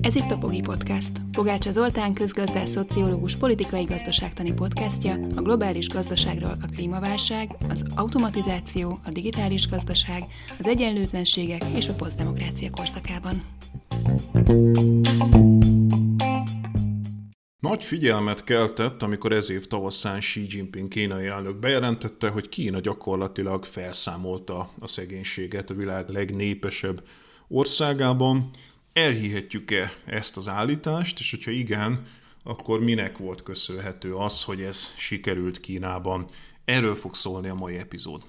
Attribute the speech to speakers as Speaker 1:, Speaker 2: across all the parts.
Speaker 1: Ez itt a Pogi Podcast. Pogácsa Zoltán közgazdás, szociológus, politikai gazdaságtani podcastja a globális gazdaságról a klímaválság, az automatizáció, a digitális gazdaság, az egyenlőtlenségek és a posztdemokrácia korszakában.
Speaker 2: Nagy figyelmet keltett, amikor ez év tavaszán Xi Jinping kínai elnök bejelentette, hogy Kína gyakorlatilag felszámolta a szegénységet a világ legnépesebb országában. Elhihetjük-e ezt az állítást, és hogyha igen, akkor minek volt köszönhető az, hogy ez sikerült Kínában? Erről fog szólni a mai epizód.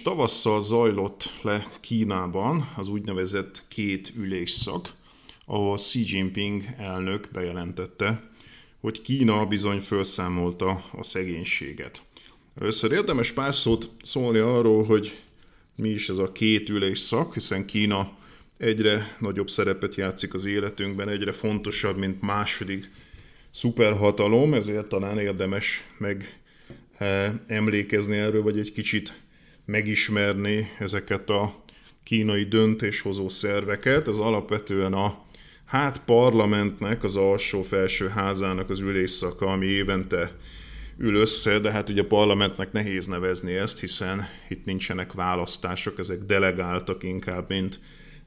Speaker 2: Most tavasszal zajlott le Kínában az úgynevezett két ülésszak, ahol Xi Jinping elnök bejelentette, hogy Kína bizony felszámolta a szegénységet. Először érdemes pár szót szólni arról, hogy mi is ez a két ülésszak, hiszen Kína egyre nagyobb szerepet játszik az életünkben, egyre fontosabb, mint második szuperhatalom, ezért talán érdemes meg eh, emlékezni erről, vagy egy kicsit megismerni ezeket a kínai döntéshozó szerveket. Ez alapvetően a hát parlamentnek, az alsó-felső házának az ülésszaka, ami évente ül össze, de hát ugye a parlamentnek nehéz nevezni ezt, hiszen itt nincsenek választások, ezek delegáltak inkább, mint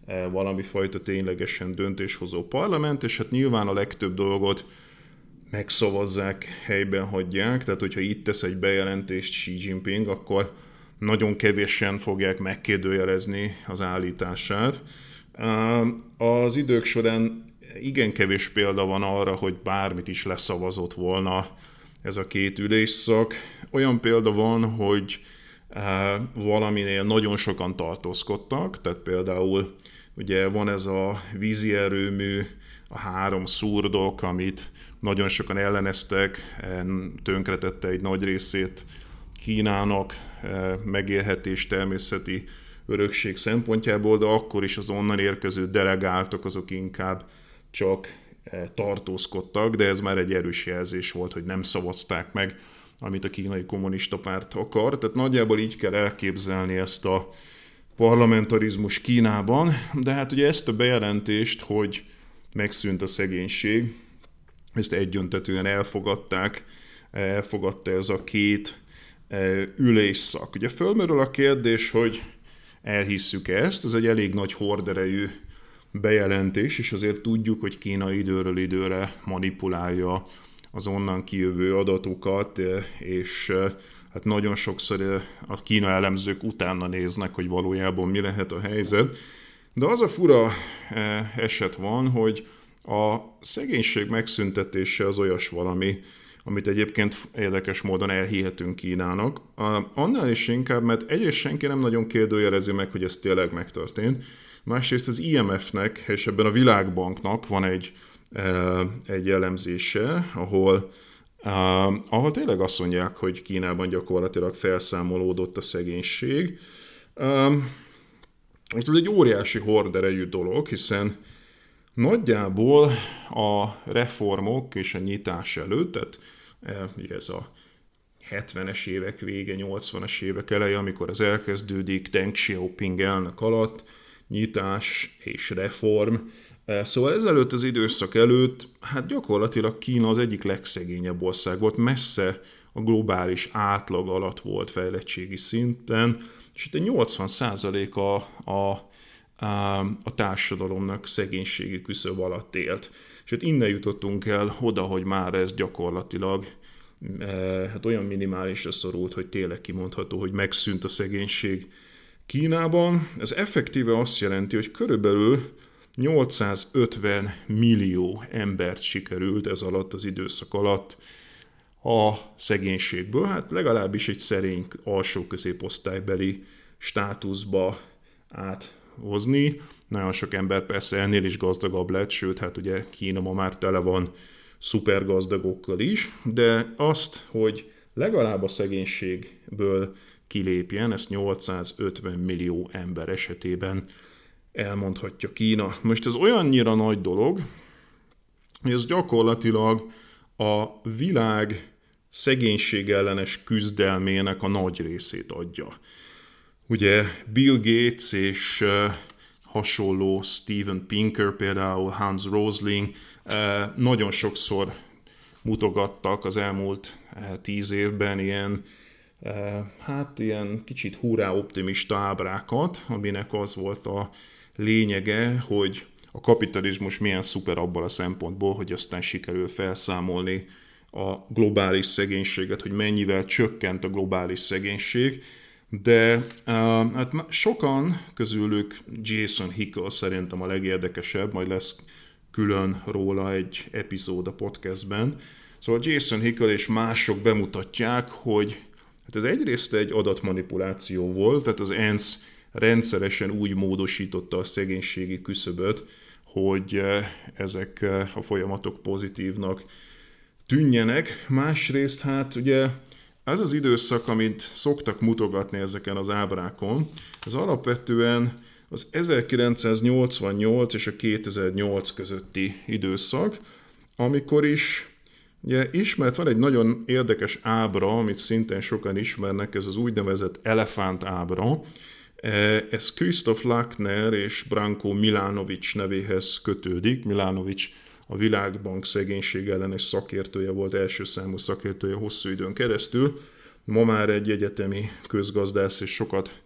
Speaker 2: e, valami fajta ténylegesen döntéshozó parlament, és hát nyilván a legtöbb dolgot megszavazzák, helyben hagyják, tehát hogyha itt tesz egy bejelentést Xi Jinping, akkor nagyon kevésen fogják megkérdőjelezni az állítását. Az idők során igen kevés példa van arra, hogy bármit is leszavazott volna ez a két ülésszak. Olyan példa van, hogy valaminél nagyon sokan tartózkodtak, tehát például ugye van ez a vízi erőmű, a három szurdok, amit nagyon sokan elleneztek, tönkretette egy nagy részét Kínának megélhetés természeti örökség szempontjából, de akkor is az onnan érkező delegáltak azok inkább csak tartózkodtak, de ez már egy erős jelzés volt, hogy nem szavazták meg, amit a kínai kommunista párt akar. Tehát nagyjából így kell elképzelni ezt a parlamentarizmus Kínában, de hát ugye ezt a bejelentést, hogy megszűnt a szegénység, ezt egyöntetően elfogadták, elfogadta ez a két ülésszak. Ugye fölmerül a kérdés, hogy elhisszük ezt, ez egy elég nagy horderejű bejelentés, és azért tudjuk, hogy Kína időről időre manipulálja az onnan kijövő adatokat, és hát nagyon sokszor a Kína elemzők utána néznek, hogy valójában mi lehet a helyzet. De az a fura eset van, hogy a szegénység megszüntetése az olyas valami, amit egyébként érdekes módon elhihetünk Kínának. Annál is inkább, mert egyrészt senki nem nagyon kérdőjelezi meg, hogy ez tényleg megtörtént, másrészt az IMF-nek és ebben a Világbanknak van egy, e, egy elemzése, ahol ahol tényleg azt mondják, hogy Kínában gyakorlatilag felszámolódott a szegénység. Ez egy óriási horderejű dolog, hiszen nagyjából a reformok és a nyitás előtt, tehát ez a 70-es évek vége, 80-as évek eleje, amikor az elkezdődik Deng Xiaoping elnök alatt, nyitás és reform. Szóval ezelőtt az időszak előtt, hát gyakorlatilag Kína az egyik legszegényebb ország volt, messze a globális átlag alatt volt fejlettségi szinten, és itt a 80% a, a, a, a társadalomnak szegénységi küszöb alatt élt. Hát innen jutottunk el oda, hogy már ez gyakorlatilag eh, hát olyan minimálisra szorult, hogy tényleg kimondható, hogy megszűnt a szegénység Kínában. Ez effektíve azt jelenti, hogy körülbelül 850 millió embert sikerült ez alatt az időszak alatt a szegénységből, hát legalábbis egy szerény alsó középosztálybeli státuszba áthozni. Nagyon sok ember persze ennél is gazdagabb lett, sőt, hát ugye Kína ma már tele van szupergazdagokkal is, de azt, hogy legalább a szegénységből kilépjen, ezt 850 millió ember esetében elmondhatja Kína. Most ez olyannyira nagy dolog, hogy ez gyakorlatilag a világ szegénység ellenes küzdelmének a nagy részét adja. Ugye Bill Gates és hasonló Steven Pinker, például Hans Rosling nagyon sokszor mutogattak az elmúlt tíz évben ilyen hát ilyen kicsit hurrá optimista ábrákat, aminek az volt a lényege, hogy a kapitalizmus milyen szuper abban a szempontból, hogy aztán sikerül felszámolni a globális szegénységet, hogy mennyivel csökkent a globális szegénység, de uh, hát sokan közülük Jason Hickel szerintem a legérdekesebb, majd lesz külön róla egy epizód a podcastben. Szóval Jason Hickel és mások bemutatják, hogy hát ez egyrészt egy adatmanipuláció volt, tehát az ENSZ rendszeresen úgy módosította a szegénységi küszöböt, hogy ezek a folyamatok pozitívnak tűnjenek. Másrészt hát ugye ez az időszak, amit szoktak mutogatni ezeken az ábrákon, az alapvetően az 1988 és a 2008 közötti időszak, amikor is Ugye ismert, van egy nagyon érdekes ábra, amit szintén sokan ismernek, ez az úgynevezett elefánt ábra. E, ez Christoph Lackner és Branko Milanovic nevéhez kötődik. Milanovic a Világbank szegénység ellenes szakértője volt, első számú szakértője hosszú időn keresztül. Ma már egy egyetemi közgazdász és sokat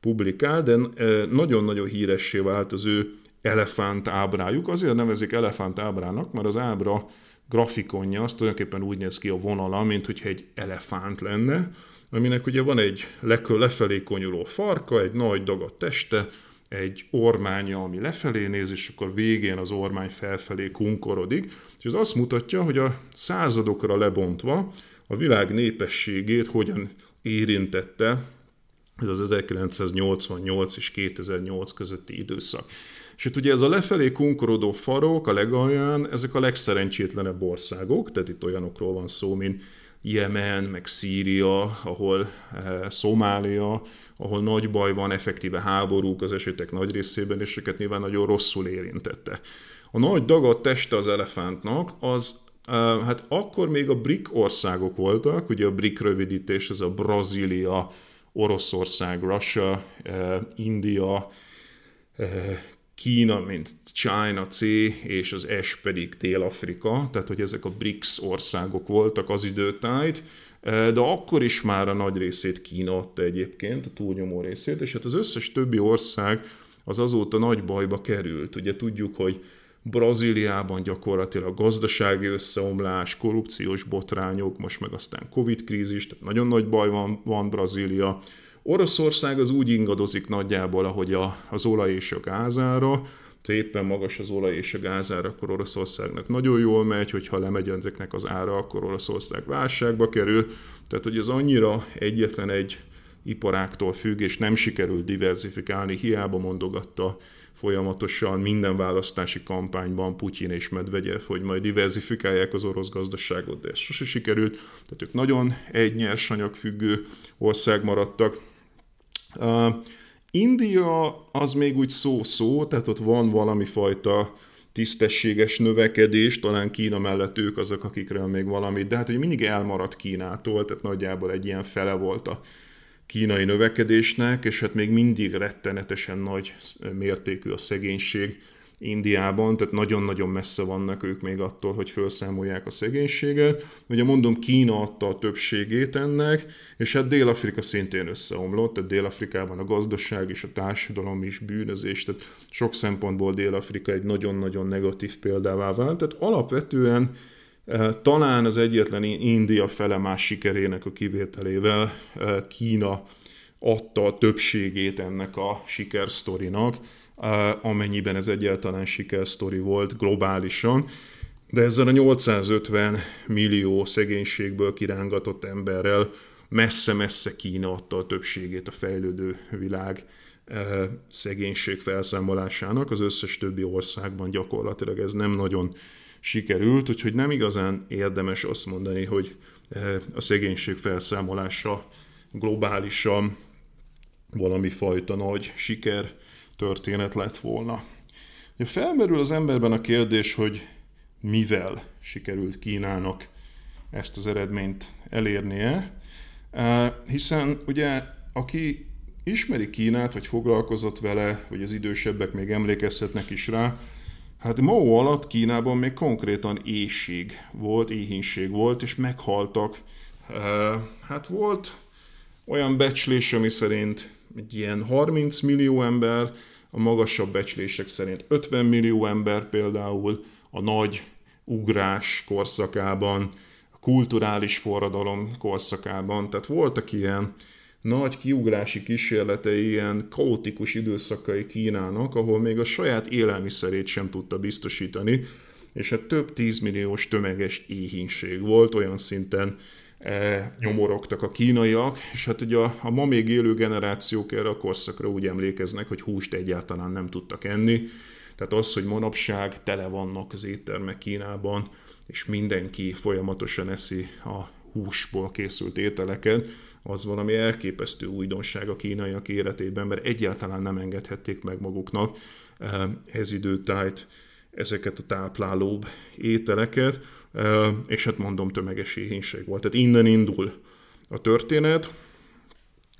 Speaker 2: publikál, de e, nagyon-nagyon híressé vált az ő elefánt ábrájuk. Azért nevezik elefánt ábrának, mert az ábra grafikonja, az tulajdonképpen úgy néz ki a vonala, mint hogyha egy elefánt lenne, aminek ugye van egy lefelé konyuló farka, egy nagy dagat teste, egy ormánya, ami lefelé néz, és akkor végén az ormány felfelé kunkorodik, és ez azt mutatja, hogy a századokra lebontva a világ népességét hogyan érintette ez az 1988 és 2008 közötti időszak. És itt ugye ez a lefelé kunkorodó farok a legalján, ezek a legszerencsétlenebb országok, tehát itt olyanokról van szó, mint Jemen, meg Szíria, ahol eh, Szomália, ahol nagy baj van, effektíve háborúk az esetek nagy részében, és őket nyilván nagyon rosszul érintette. A nagy dagadt teste az elefántnak, az hát akkor még a BRIC országok voltak, ugye a BRIC rövidítés, ez a Brazília, Oroszország, Russia, India, Kína, mint China C, és az S pedig Dél-Afrika, tehát hogy ezek a BRICS országok voltak az időtájt, de akkor is már a nagy részét Kína adta egyébként, a túlnyomó részét, és hát az összes többi ország az azóta nagy bajba került. Ugye tudjuk, hogy Brazíliában gyakorlatilag gazdasági összeomlás, korrupciós botrányok, most meg aztán Covid-krízis, tehát nagyon nagy baj van, van Brazília. Oroszország az úgy ingadozik nagyjából, ahogy a, az olaj és a gázára, ha éppen magas az olaj és a gázára, akkor Oroszországnak nagyon jól megy, hogyha lemegy ezeknek az ára, akkor Oroszország válságba kerül. Tehát, hogy az annyira egyetlen egy iparáktól függ, és nem sikerült diversifikálni, hiába mondogatta folyamatosan minden választási kampányban Putyin és Medvegyev, hogy majd diversifikálják az orosz gazdaságot, de ez sose sikerült. Tehát ők nagyon egy nyersanyag függő ország maradtak. India az még úgy szó-szó, tehát ott van valami fajta tisztességes növekedés, talán Kína mellett ők azok, akikről még valami, de hát hogy mindig elmaradt Kínától, tehát nagyjából egy ilyen fele volt a kínai növekedésnek, és hát még mindig rettenetesen nagy mértékű a szegénység Indiában, tehát nagyon-nagyon messze vannak ők még attól, hogy felszámolják a szegénységet. Ugye mondom, Kína adta a többségét ennek, és hát Dél-Afrika szintén összeomlott, tehát Dél-Afrikában a gazdaság és a társadalom is bűnözés, tehát sok szempontból Dél-Afrika egy nagyon-nagyon negatív példává vált, tehát alapvetően eh, talán az egyetlen India fele más sikerének a kivételével eh, Kína adta a többségét ennek a sikersztorinak, amennyiben ez egyáltalán sikersztori volt globálisan. De ezzel a 850 millió szegénységből kirángatott emberrel messze-messze Kína adta a többségét a fejlődő világ szegénység felszámolásának. Az összes többi országban gyakorlatilag ez nem nagyon sikerült, úgyhogy nem igazán érdemes azt mondani, hogy a szegénység felszámolása globálisan valami fajta nagy siker történet lett volna. Felmerül az emberben a kérdés, hogy mivel sikerült Kínának ezt az eredményt elérnie, hiszen ugye aki ismeri Kínát, vagy foglalkozott vele, vagy az idősebbek még emlékezhetnek is rá, hát Mao alatt Kínában még konkrétan éjség volt, éhínség volt, és meghaltak. Hát volt olyan becslés, ami szerint egy ilyen 30 millió ember, a magasabb becslések szerint 50 millió ember például a nagy ugrás korszakában, a kulturális forradalom korszakában, tehát voltak ilyen nagy kiugrási kísérletei, ilyen kaotikus időszakai Kínának, ahol még a saját élelmiszerét sem tudta biztosítani, és hát több tízmilliós tömeges éhínség volt, olyan szinten nyomorogtak a kínaiak, és hát ugye a, a ma még élő generációk erre a korszakra úgy emlékeznek, hogy húst egyáltalán nem tudtak enni, tehát az, hogy manapság tele vannak az éttermek Kínában, és mindenki folyamatosan eszi a húsból készült ételeket, az valami elképesztő újdonság a kínaiak életében, mert egyáltalán nem engedhették meg maguknak eh, ez időtájt ezeket a táplálóbb ételeket, és hát mondom, tömeges éhénység volt. Tehát innen indul a történet,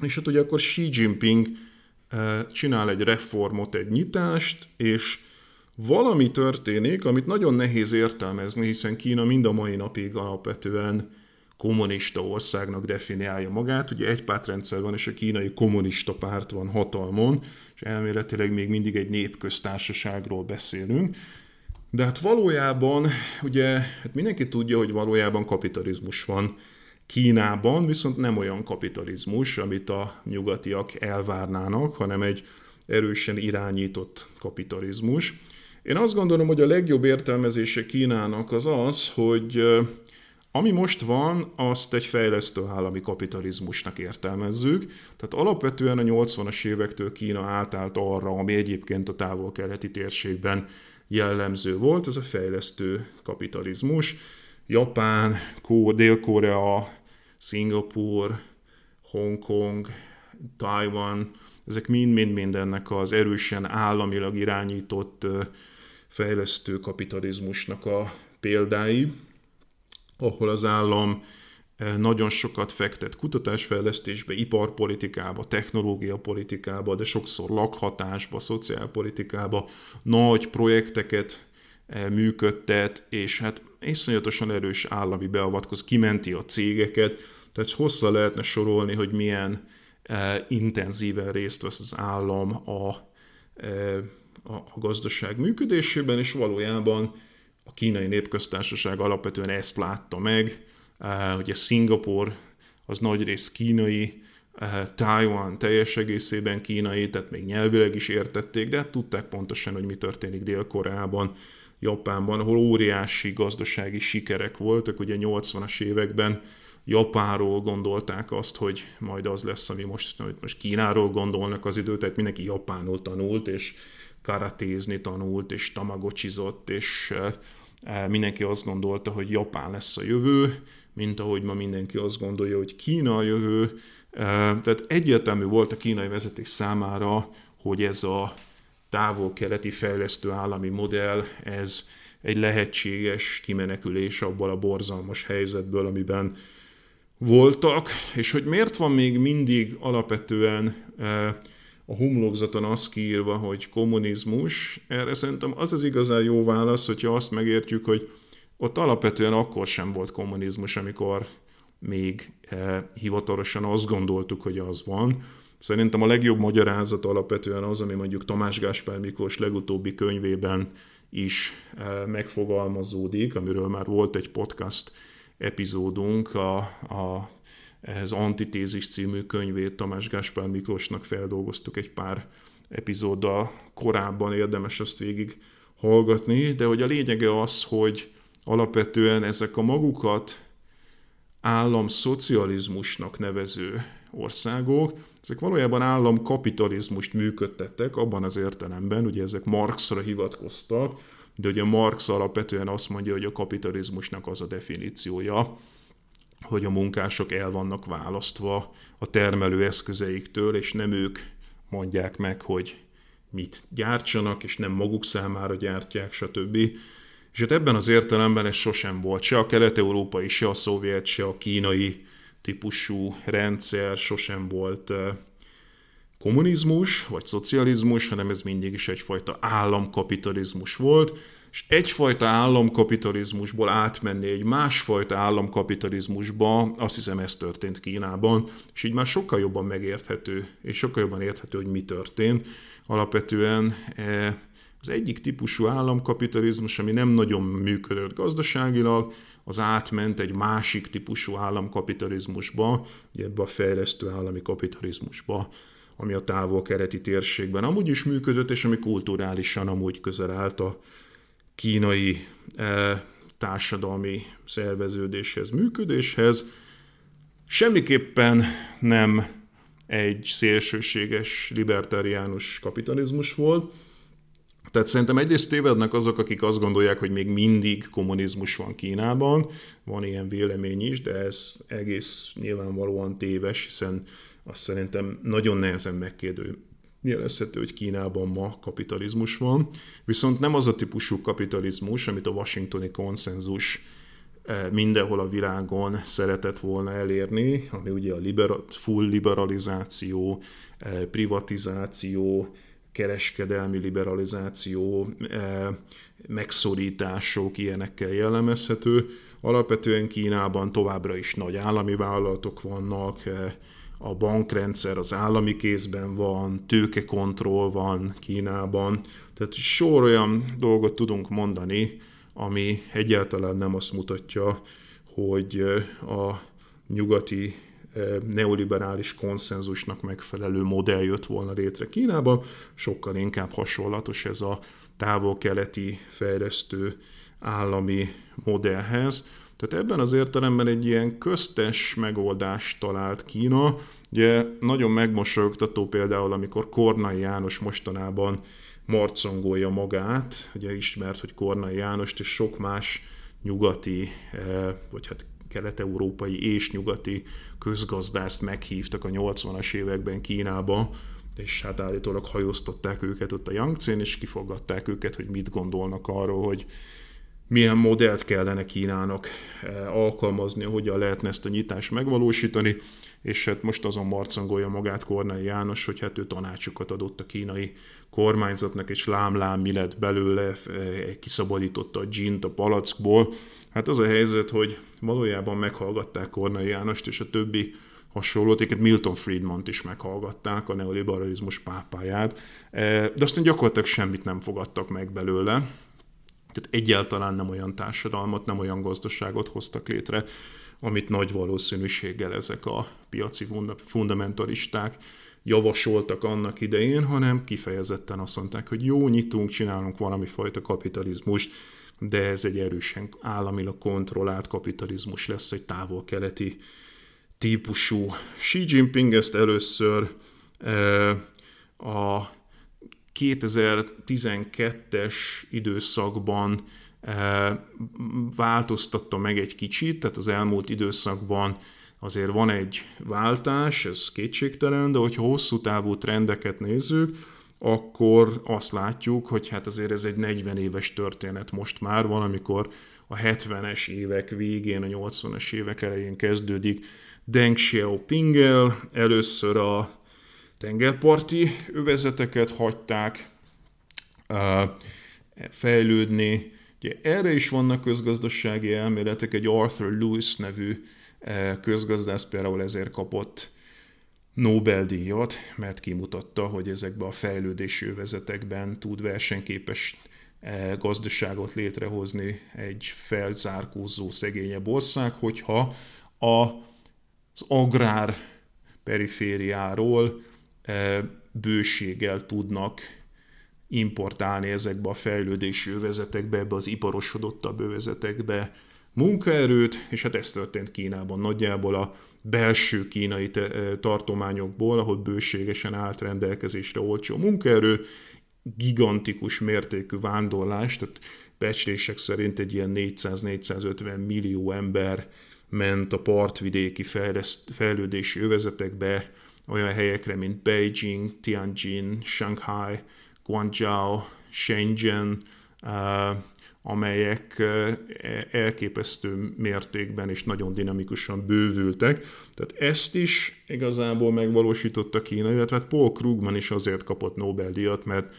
Speaker 2: és hát ugye akkor Xi Jinping csinál egy reformot, egy nyitást, és valami történik, amit nagyon nehéz értelmezni, hiszen Kína mind a mai napig alapvetően kommunista országnak definiálja magát. Ugye egy pártrendszer van, és a kínai kommunista párt van hatalmon, és elméletileg még mindig egy népköztársaságról beszélünk. De hát valójában, ugye, hát mindenki tudja, hogy valójában kapitalizmus van Kínában, viszont nem olyan kapitalizmus, amit a nyugatiak elvárnának, hanem egy erősen irányított kapitalizmus. Én azt gondolom, hogy a legjobb értelmezése Kínának az az, hogy ami most van, azt egy fejlesztő állami kapitalizmusnak értelmezzük. Tehát alapvetően a 80-as évektől Kína átállt arra, ami egyébként a távol-keleti térségben jellemző volt, ez a fejlesztő kapitalizmus. Japán, Dél-Korea, Szingapur, Hongkong, Taiwan, ezek mind-mind-mind az erősen államilag irányított fejlesztő kapitalizmusnak a példái ahol az állam nagyon sokat fektet kutatásfejlesztésbe, iparpolitikába, technológiapolitikába, de sokszor lakhatásba, szociálpolitikába, nagy projekteket eh, működtet, és hát iszonyatosan erős állami beavatkoz, kimenti a cégeket, tehát hosszá lehetne sorolni, hogy milyen eh, intenzíven részt vesz az állam a, a gazdaság működésében, és valójában a kínai népköztársaság alapvetően ezt látta meg, ugye Szingapur az nagyrészt kínai, uh, Taiwan teljes egészében kínai, tehát még nyelvileg is értették, de hát tudták pontosan, hogy mi történik Dél-Koreában, Japánban, ahol óriási gazdasági sikerek voltak, ugye 80-as években Japánról gondolták azt, hogy majd az lesz, ami most, amit most Kínáról gondolnak az időt, tehát mindenki Japánul tanult, és karatézni tanult, és tamagocsizott, és mindenki azt gondolta, hogy Japán lesz a jövő, mint ahogy ma mindenki azt gondolja, hogy Kína a jövő. Tehát egyértelmű volt a kínai vezetés számára, hogy ez a távol-keleti fejlesztő állami modell, ez egy lehetséges kimenekülés abból a borzalmas helyzetből, amiben voltak, és hogy miért van még mindig alapvetően a homlokzaton az kiírva, hogy kommunizmus, erre szerintem az az igazán jó válasz, hogyha azt megértjük, hogy ott alapvetően akkor sem volt kommunizmus, amikor még eh, hivatalosan azt gondoltuk, hogy az van. Szerintem a legjobb magyarázat alapvetően az, ami mondjuk Tamás Gáspár Miklós legutóbbi könyvében is eh, megfogalmazódik, amiről már volt egy podcast epizódunk, a, a az Antitézis című könyvét Tamás Gáspár Miklósnak feldolgoztuk egy pár epizóddal korábban, érdemes azt végig hallgatni, de hogy a lényege az, hogy alapvetően ezek a magukat állam szocializmusnak nevező országok, ezek valójában államkapitalizmust működtettek abban az értelemben, ugye ezek Marxra hivatkoztak, de ugye Marx alapvetően azt mondja, hogy a kapitalizmusnak az a definíciója, hogy a munkások el vannak választva a termelő eszközeiktől, és nem ők mondják meg, hogy mit gyártsanak, és nem maguk számára gyártják, stb. És hát ebben az értelemben ez sosem volt, se a kelet-európai, se a szovjet, se a kínai típusú rendszer sosem volt kommunizmus vagy szocializmus, hanem ez mindig is egyfajta államkapitalizmus volt, és egyfajta államkapitalizmusból átmenni egy másfajta államkapitalizmusba, azt hiszem ez történt Kínában, és így már sokkal jobban megérthető, és sokkal jobban érthető, hogy mi történt. Alapvetően e, az egyik típusú államkapitalizmus, ami nem nagyon működött gazdaságilag, az átment egy másik típusú államkapitalizmusba, ugye ebbe a fejlesztő állami kapitalizmusba, ami a távol-keleti térségben amúgy is működött, és ami kulturálisan amúgy közel állt a kínai e, társadalmi szerveződéshez, működéshez. Semmiképpen nem egy szélsőséges libertariánus kapitalizmus volt, tehát szerintem egyrészt tévednek azok, akik azt gondolják, hogy még mindig kommunizmus van Kínában, van ilyen vélemény is, de ez egész nyilvánvalóan téves, hiszen azt szerintem nagyon nehezen megkérdő, jelezhető, hogy Kínában ma kapitalizmus van, viszont nem az a típusú kapitalizmus, amit a washingtoni konszenzus eh, mindenhol a világon szeretett volna elérni, ami ugye a libera- full liberalizáció, eh, privatizáció, kereskedelmi liberalizáció, eh, megszorítások, ilyenekkel jellemezhető. Alapvetően Kínában továbbra is nagy állami vállalatok vannak, a bankrendszer az állami kézben van, tőkekontroll van Kínában, tehát sor olyan dolgot tudunk mondani, ami egyáltalán nem azt mutatja, hogy a nyugati neoliberális konszenzusnak megfelelő modell jött volna létre Kínában, sokkal inkább hasonlatos ez a távol-keleti fejlesztő állami modellhez, tehát ebben az értelemben egy ilyen köztes megoldást talált Kína. Ugye nagyon megmosolyogtató például, amikor Kornai János mostanában marcongolja magát, ugye ismert, hogy Kornai Jánost és sok más nyugati, eh, vagy hát kelet-európai és nyugati közgazdászt meghívtak a 80-as években Kínába, és hát állítólag hajóztatták őket ott a Yangtze-n, és kifogadták őket, hogy mit gondolnak arról, hogy milyen modellt kellene Kínának eh, alkalmazni, hogyan lehetne ezt a nyitást megvalósítani, és hát most azon marcangolja magát Kornai János, hogy hát ő tanácsokat adott a kínai kormányzatnak, és lám-lám mi lett belőle, eh, kiszabadította a dzsint a palackból. Hát az a helyzet, hogy valójában meghallgatták Kornai Jánost, és a többi hasonlót, éket Milton Friedman is meghallgatták, a neoliberalizmus pápáját, eh, de aztán gyakorlatilag semmit nem fogadtak meg belőle, tehát egyáltalán nem olyan társadalmat, nem olyan gazdaságot hoztak létre, amit nagy valószínűséggel ezek a piaci fundamentalisták javasoltak annak idején, hanem kifejezetten azt mondták, hogy jó, nyitunk, csinálunk valami fajta kapitalizmust, de ez egy erősen államilag kontrollált kapitalizmus lesz, egy távol-keleti típusú. Xi Jinping ezt először e, a 2012-es időszakban eh, változtatta meg egy kicsit, tehát az elmúlt időszakban azért van egy váltás, ez kétségtelen, de hogyha hosszú távú trendeket nézzük, akkor azt látjuk, hogy hát azért ez egy 40 éves történet most már van, amikor a 70-es évek végén, a 80-as évek elején kezdődik Deng Xiaoping-el, először a tengerparti övezeteket hagyták fejlődni. Ugye erre is vannak közgazdasági elméletek, egy Arthur Lewis nevű közgazdász például ezért kapott Nobel-díjat, mert kimutatta, hogy ezekben a fejlődési övezetekben tud versenyképes gazdaságot létrehozni egy felzárkózó szegényebb ország, hogyha az agrár perifériáról bőséggel tudnak importálni ezekbe a fejlődési övezetekbe, ebbe az iparosodottabb övezetekbe munkaerőt, és hát ez történt Kínában nagyjából a belső kínai tartományokból, ahol bőségesen állt rendelkezésre olcsó munkaerő, gigantikus mértékű vándorlás, tehát becslések szerint egy ilyen 400-450 millió ember ment a partvidéki fejlődési övezetekbe, olyan helyekre, mint Beijing, Tianjin, Shanghai, Guangzhou, Shenzhen, amelyek elképesztő mértékben és nagyon dinamikusan bővültek. Tehát ezt is igazából megvalósította Kína, illetve hát Paul Krugman is azért kapott Nobel-díjat, mert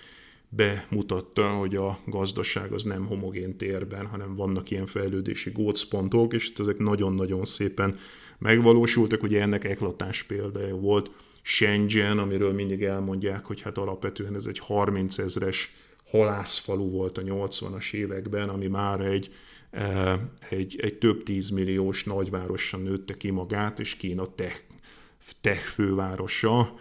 Speaker 2: bemutatta, hogy a gazdaság az nem homogén térben, hanem vannak ilyen fejlődési gócpontok, és ezek nagyon-nagyon szépen megvalósultak. Ugye ennek eklatás példája volt Shenzhen, amiről mindig elmondják, hogy hát alapvetően ez egy 30 ezres halászfalu volt a 80-as években, ami már egy, eh, egy, egy több tízmilliós nagyvárosan nőtte ki magát, és Kína tech, tech fővárosa.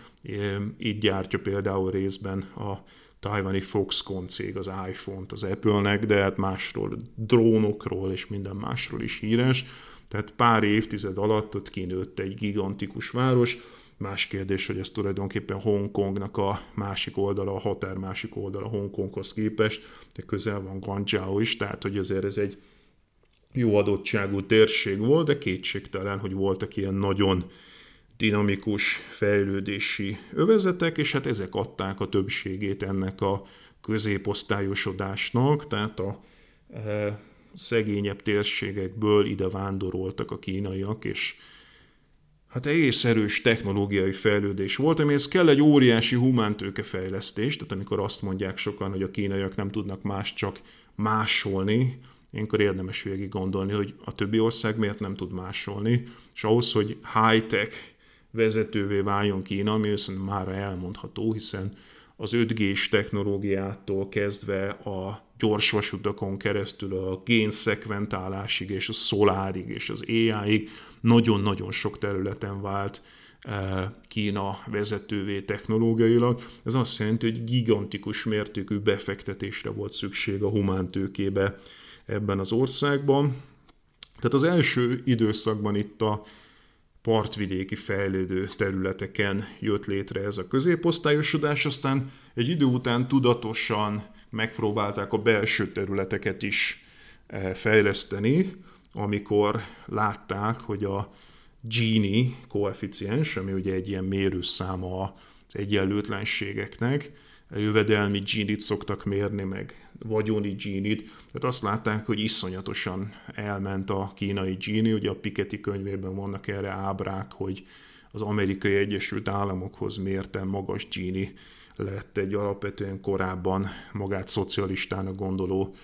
Speaker 2: Így gyártja például részben a tajvani Foxconn cég az iPhone-t az Apple-nek, de hát másról, drónokról és minden másról is híres. Tehát pár évtized alatt ott kinőtt egy gigantikus város, Más kérdés, hogy ez tulajdonképpen Hongkongnak a másik oldala, a határ másik oldala Hongkonghoz képest, de közel van Guangzhou is, tehát hogy azért ez egy jó adottságú térség volt, de kétségtelen, hogy voltak ilyen nagyon dinamikus fejlődési övezetek, és hát ezek adták a többségét ennek a középosztályosodásnak, tehát a e, szegényebb térségekből ide vándoroltak a kínaiak, és hát egész erős technológiai fejlődés volt, amihez kell egy óriási humántőke fejlesztés, tehát amikor azt mondják sokan, hogy a kínaiak nem tudnak más csak másolni, ilyenkor érdemes végig gondolni, hogy a többi ország miért nem tud másolni, és ahhoz, hogy high-tech vezetővé váljon Kína, ami szerintem már elmondható, hiszen az 5G-s technológiától kezdve a gyorsvasutakon keresztül a génszekventálásig és a szolárig és az AI-ig nagyon-nagyon sok területen vált eh, Kína vezetővé technológiailag. Ez azt jelenti, hogy gigantikus mértékű befektetésre volt szükség a humántőkébe ebben az országban. Tehát az első időszakban itt a partvidéki fejlődő területeken jött létre ez a középosztályosodás, aztán egy idő után tudatosan megpróbálták a belső területeket is eh, fejleszteni, amikor látták, hogy a Gini koeficiens, ami ugye egy ilyen mérőszáma az egyenlőtlenségeknek, jövedelmi Gini-t szoktak mérni, meg vagyoni Gini-t, tehát azt látták, hogy iszonyatosan elment a kínai Gini, ugye a Piketty könyvében vannak erre ábrák, hogy az amerikai Egyesült Államokhoz mérten magas Gini lett egy alapvetően korábban magát szocialistának gondoló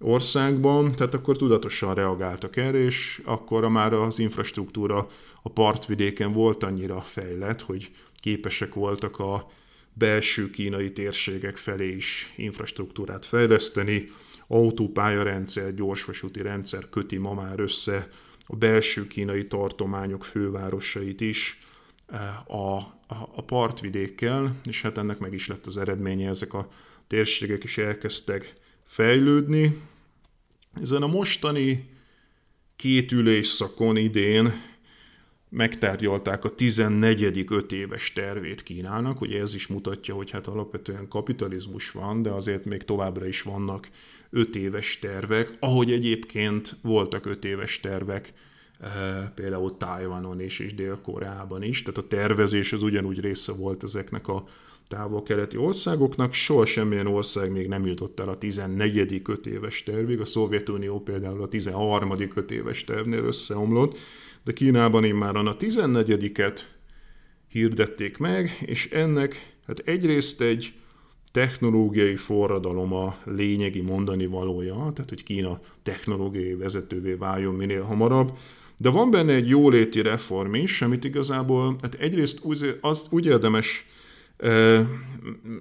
Speaker 2: országban, tehát akkor tudatosan reagáltak erre, és akkor már az infrastruktúra a partvidéken volt annyira fejlett, hogy képesek voltak a belső kínai térségek felé is infrastruktúrát fejleszteni, autópályarendszer, gyorsvasúti rendszer köti ma már össze a belső kínai tartományok fővárosait is eh, a, a, partvidékkel, és hát ennek meg is lett az eredménye, ezek a térségek is elkezdtek fejlődni. Ezen a mostani két ülésszakon idén megtárgyalták a 14. öt éves tervét Kínának, ugye ez is mutatja, hogy hát alapvetően kapitalizmus van, de azért még továbbra is vannak öt éves tervek, ahogy egyébként voltak öt éves tervek eh, például Tájvanon és, és Dél-Koreában is, tehát a tervezés az ugyanúgy része volt ezeknek a távol-keleti országoknak, soha semmilyen ország még nem jutott el a 14. öt éves tervig, a Szovjetunió például a 13. öt éves tervnél összeomlott, de Kínában már a 14-et hirdették meg, és ennek hát egyrészt egy technológiai forradalom a lényegi mondani valója, tehát hogy Kína technológiai vezetővé váljon minél hamarabb, de van benne egy jóléti reform is, amit igazából hát egyrészt úgy, azt úgy érdemes e,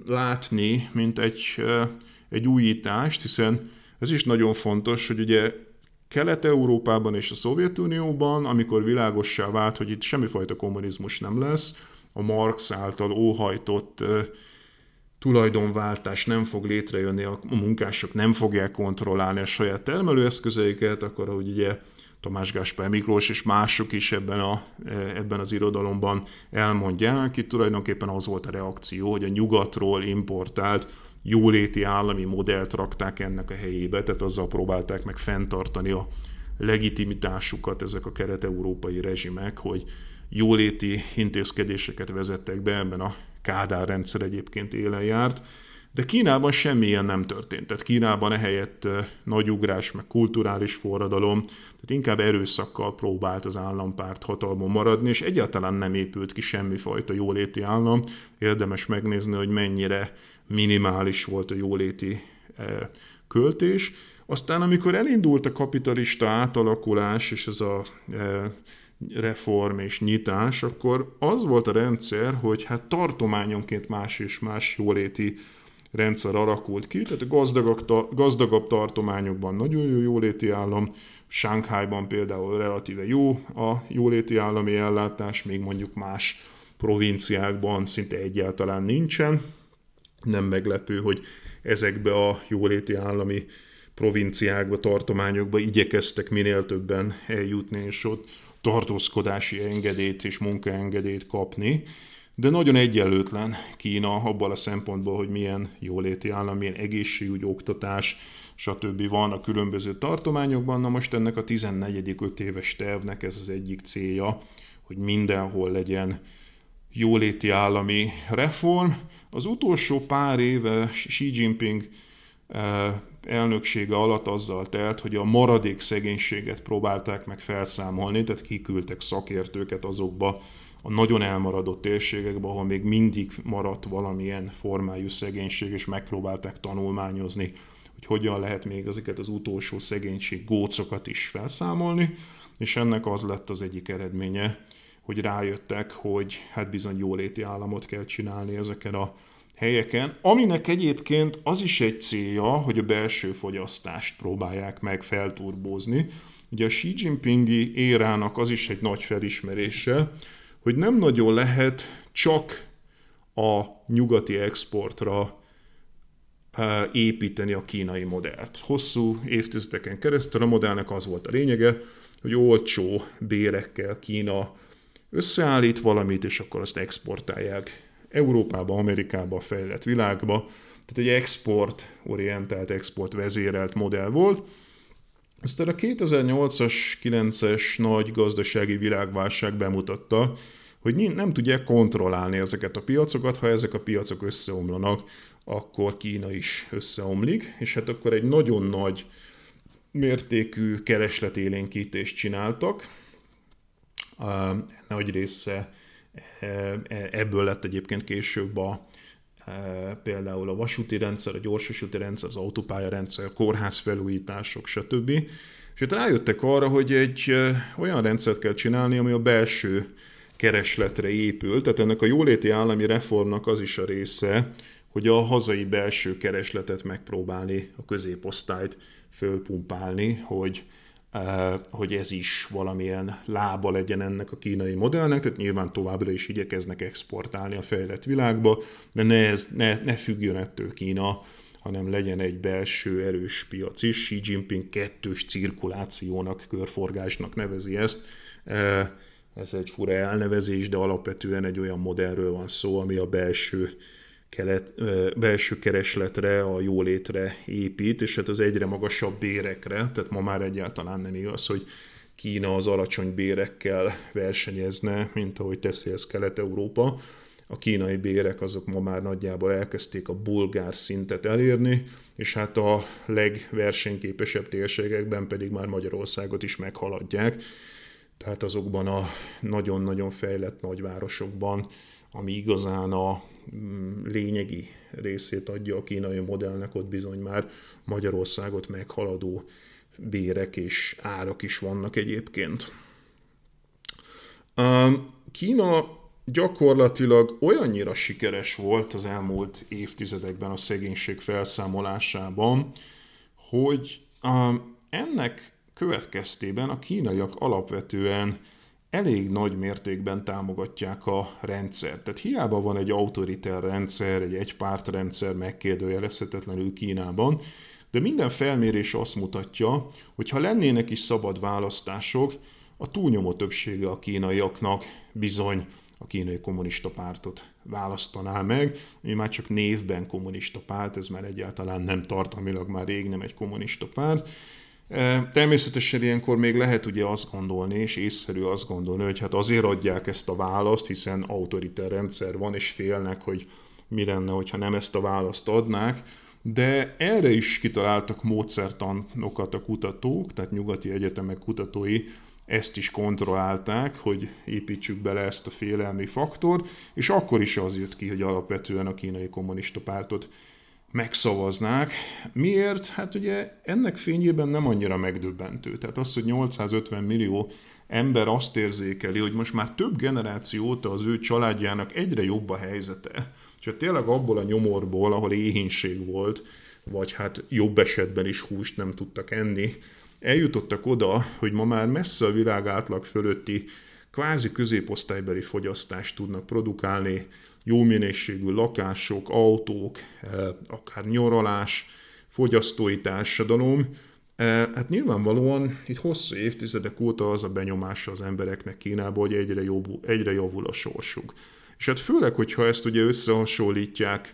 Speaker 2: látni, mint egy, e, egy újítást, hiszen ez is nagyon fontos, hogy ugye Kelet-Európában és a Szovjetunióban, amikor világossá vált, hogy itt semmifajta kommunizmus nem lesz, a Marx által óhajtott tulajdonváltás nem fog létrejönni, a munkások nem fogják kontrollálni a saját termelőeszközeiket, akkor ahogy ugye Tamás Gáspár Miklós és mások is ebben, a, ebben az irodalomban elmondják, itt tulajdonképpen az volt a reakció, hogy a nyugatról importált jóléti állami modellt rakták ennek a helyébe, tehát azzal próbálták meg fenntartani a legitimitásukat ezek a kelet-európai rezsimek, hogy jóléti intézkedéseket vezettek be, ebben a Kádár rendszer egyébként élen járt, de Kínában semmilyen nem történt. Tehát Kínában ehelyett nagy ugrás, meg kulturális forradalom, tehát inkább erőszakkal próbált az állampárt hatalmon maradni, és egyáltalán nem épült ki semmifajta jóléti állam. Érdemes megnézni, hogy mennyire minimális volt a jóléti költés. Aztán, amikor elindult a kapitalista átalakulás és ez a reform és nyitás, akkor az volt a rendszer, hogy hát tartományonként más és más jóléti rendszer alakult ki, tehát a gazdagabb, gazdagabb tartományokban nagyon jó jóléti állam, Sánkhájban például relatíve jó a jóléti állami ellátás, még mondjuk más provinciákban szinte egyáltalán nincsen. Nem meglepő, hogy ezekbe a jóléti állami provinciákba, tartományokba igyekeztek minél többen eljutni, és ott tartózkodási engedélyt és munkaengedélyt kapni, de nagyon egyenlőtlen Kína abban a szempontból, hogy milyen jóléti állam, milyen egészségügy, oktatás, stb. van a különböző tartományokban. Na most ennek a 14. 5 éves tervnek ez az egyik célja, hogy mindenhol legyen jóléti állami reform. Az utolsó pár éve Xi Jinping eh, elnöksége alatt azzal telt, hogy a maradék szegénységet próbálták meg felszámolni, tehát kiküldtek szakértőket azokba a nagyon elmaradott térségekbe, ahol még mindig maradt valamilyen formájú szegénység, és megpróbálták tanulmányozni, hogy hogyan lehet még ezeket az utolsó szegénység gócokat is felszámolni, és ennek az lett az egyik eredménye, hogy rájöttek, hogy hát bizony jóléti államot kell csinálni ezeken a helyeken, aminek egyébként az is egy célja, hogy a belső fogyasztást próbálják meg felturbózni. Ugye a Xi Jinpingi érának az is egy nagy felismerése, hogy nem nagyon lehet csak a nyugati exportra eh, építeni a kínai modellt. Hosszú évtizedeken keresztül a modellnek az volt a lényege, hogy olcsó bérekkel Kína összeállít valamit, és akkor azt exportálják Európába, Amerikába, a fejlett világba. Tehát egy export-orientált, export-vezérelt modell volt. Aztán a 2008-as, 9-es nagy gazdasági világválság bemutatta, hogy nem tudják kontrollálni ezeket a piacokat, ha ezek a piacok összeomlanak, akkor Kína is összeomlik, és hát akkor egy nagyon nagy mértékű keresletélénkítést csináltak. Nagy része E, e, ebből lett egyébként később a, e, például a vasúti rendszer, a gyorsvasúti rendszer, az autópálya rendszer, kórház felújítások, stb. És itt rájöttek arra, hogy egy olyan rendszert kell csinálni, ami a belső keresletre épül, tehát ennek a jóléti állami reformnak az is a része, hogy a hazai belső keresletet megpróbálni, a középosztályt fölpumpálni, hogy hogy ez is valamilyen lába legyen ennek a kínai modellnek, tehát nyilván továbbra is igyekeznek exportálni a fejlett világba, de ne, ez, ne, ne függjön ettől Kína, hanem legyen egy belső erős piac is. Xi Jinping kettős cirkulációnak, körforgásnak nevezi ezt. Ez egy fura elnevezés, de alapvetően egy olyan modellről van szó, ami a belső kelet, belső keresletre, a jólétre épít, és hát az egyre magasabb bérekre, tehát ma már egyáltalán nem igaz, hogy Kína az alacsony bérekkel versenyezne, mint ahogy teszi ez Kelet-Európa. A kínai bérek azok ma már nagyjából elkezdték a bulgár szintet elérni, és hát a legversenyképesebb térségekben pedig már Magyarországot is meghaladják. Tehát azokban a nagyon-nagyon fejlett nagyvárosokban, ami igazán a lényegi részét adja a kínai modellnek, ott bizony már Magyarországot meghaladó bérek és árak is vannak egyébként. Kína gyakorlatilag olyannyira sikeres volt az elmúlt évtizedekben a szegénység felszámolásában, hogy ennek következtében a kínaiak alapvetően elég nagy mértékben támogatják a rendszert. Tehát hiába van egy autoriter rendszer, egy egypártrendszer megkérdőjelezhetetlenül Kínában, de minden felmérés azt mutatja, hogy ha lennének is szabad választások, a túlnyomó többsége a kínaiaknak bizony a kínai kommunista pártot választaná meg, ami már csak névben kommunista párt, ez már egyáltalán nem tartalmilag már rég nem egy kommunista párt, Természetesen ilyenkor még lehet ugye azt gondolni, és észszerű azt gondolni, hogy hát azért adják ezt a választ, hiszen autoriter rendszer van, és félnek, hogy mi lenne, hogyha nem ezt a választ adnák, de erre is kitaláltak módszertanokat a kutatók, tehát nyugati egyetemek kutatói ezt is kontrollálták, hogy építsük bele ezt a félelmi faktort, és akkor is az jött ki, hogy alapvetően a kínai kommunista pártot megszavaznák. Miért? Hát ugye ennek fényében nem annyira megdöbbentő. Tehát az, hogy 850 millió ember azt érzékeli, hogy most már több generáció óta az ő családjának egyre jobb a helyzete, és hát tényleg abból a nyomorból, ahol éhínség volt, vagy hát jobb esetben is húst nem tudtak enni, eljutottak oda, hogy ma már messze a világ átlag fölötti kvázi középosztálybeli fogyasztást tudnak produkálni, jó minőségű lakások, autók, eh, akár nyaralás, fogyasztói társadalom. Eh, hát nyilvánvalóan itt hosszú évtizedek óta az a benyomása az embereknek Kínában, hogy egyre, jobb, egyre javul a sorsuk. És hát főleg, hogyha ezt ugye összehasonlítják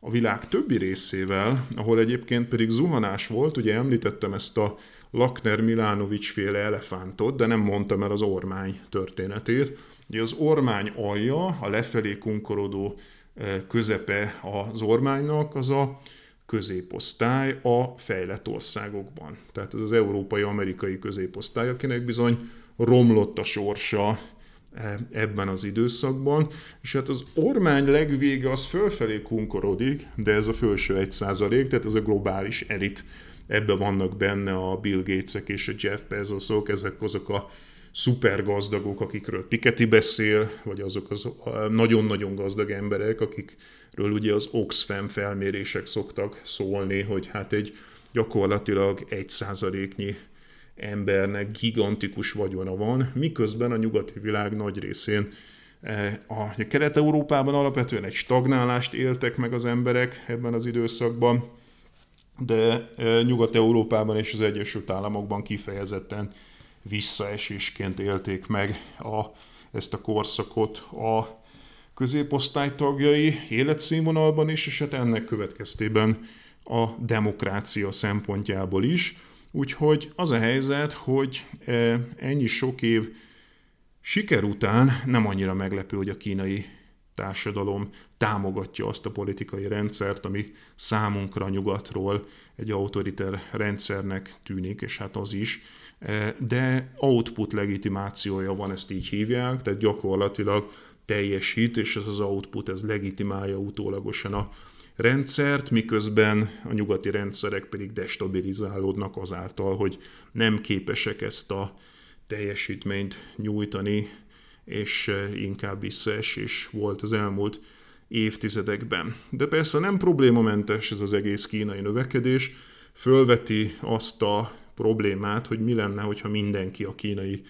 Speaker 2: a világ többi részével, ahol egyébként pedig zuhanás volt, ugye említettem ezt a Lakner Milánovics féle elefántot, de nem mondtam el az ormány történetét. Ugye az ormány alja, a lefelé kunkorodó eh, közepe az ormánynak, az a középosztály a fejlett országokban. Tehát ez az európai-amerikai középosztály, akinek bizony romlott a sorsa eh, ebben az időszakban, és hát az ormány legvége az fölfelé kunkorodik, de ez a felső egy százalék, tehát ez a globális elit ebbe vannak benne a Bill Gatesek és a Jeff Bezosok, ezek azok a szuper gazdagok, akikről Piketty beszél, vagy azok az nagyon-nagyon gazdag emberek, akikről ugye az Oxfam felmérések szoktak szólni, hogy hát egy gyakorlatilag egy százaléknyi embernek gigantikus vagyona van, miközben a nyugati világ nagy részén eh, a Kelet-Európában alapvetően egy stagnálást éltek meg az emberek ebben az időszakban, de Nyugat-Európában és az Egyesült Államokban kifejezetten visszaesésként élték meg a, ezt a korszakot a középosztály tagjai életszínvonalban is, és hát ennek következtében a demokrácia szempontjából is. Úgyhogy az a helyzet, hogy ennyi sok év siker után nem annyira meglepő, hogy a kínai társadalom támogatja azt a politikai rendszert, ami számunkra nyugatról egy autoriter rendszernek tűnik, és hát az is, e, de output legitimációja van, ezt így hívják, tehát gyakorlatilag teljesít, és ez az output, ez legitimálja utólagosan a rendszert, miközben a nyugati rendszerek pedig destabilizálódnak azáltal, hogy nem képesek ezt a teljesítményt nyújtani és inkább visszaesés volt az elmúlt évtizedekben. De persze nem problémamentes ez az egész kínai növekedés, fölveti azt a problémát, hogy mi lenne, hogyha mindenki a kínai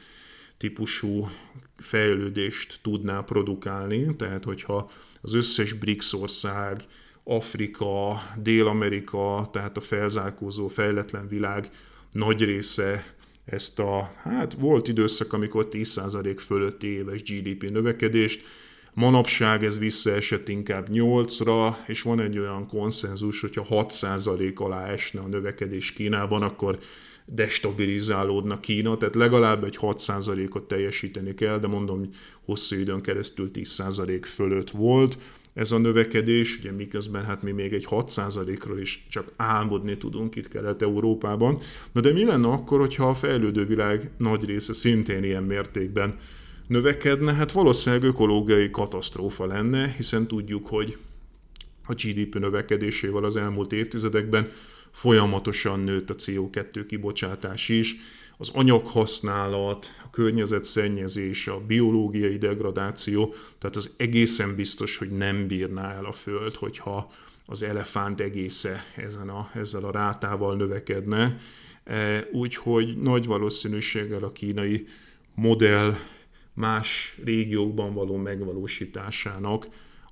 Speaker 2: típusú fejlődést tudná produkálni, tehát hogyha az összes BRICS ország, Afrika, Dél-Amerika, tehát a felzárkózó, fejletlen világ nagy része ezt a, hát volt időszak, amikor 10% fölötti éves GDP növekedést, manapság ez visszaesett inkább 8-ra, és van egy olyan konszenzus, hogyha 6% alá esne a növekedés Kínában, akkor destabilizálódna Kína, tehát legalább egy 6%-ot teljesíteni kell, de mondom, hosszú időn keresztül 10% fölött volt ez a növekedés, ugye miközben hát mi még egy 6%-ról is csak álmodni tudunk itt Kelet-Európában. Na de mi lenne akkor, hogyha a fejlődő világ nagy része szintén ilyen mértékben növekedne? Hát valószínűleg ökológiai katasztrófa lenne, hiszen tudjuk, hogy a GDP növekedésével az elmúlt évtizedekben folyamatosan nőtt a CO2 kibocsátás is, az anyaghasználat, a környezetszennyezés, a biológiai degradáció, tehát az egészen biztos, hogy nem bírná el a Föld, hogyha az elefánt egésze ezen a, ezzel a rátával növekedne. E, úgyhogy nagy valószínűséggel a kínai modell más régiókban való megvalósításának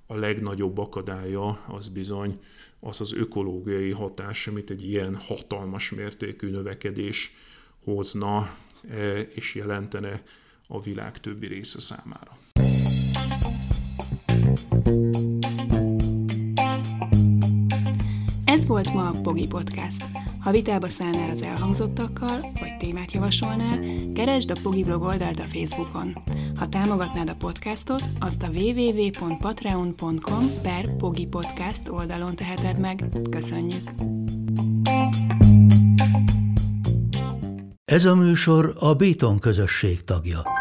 Speaker 2: a legnagyobb akadálya az bizony az az ökológiai hatás, amit egy ilyen hatalmas mértékű növekedés hozna e, és jelentene a világ többi része számára.
Speaker 1: Ez volt ma a Pogi Podcast. Ha vitába szállnál az elhangzottakkal, vagy témát javasolnál, keresd a Pogi blog oldalt a Facebookon. Ha támogatnád a podcastot, azt a www.patreon.com per Pogi Podcast oldalon teheted meg. Köszönjük!
Speaker 3: Ez a műsor a Béton közösség tagja.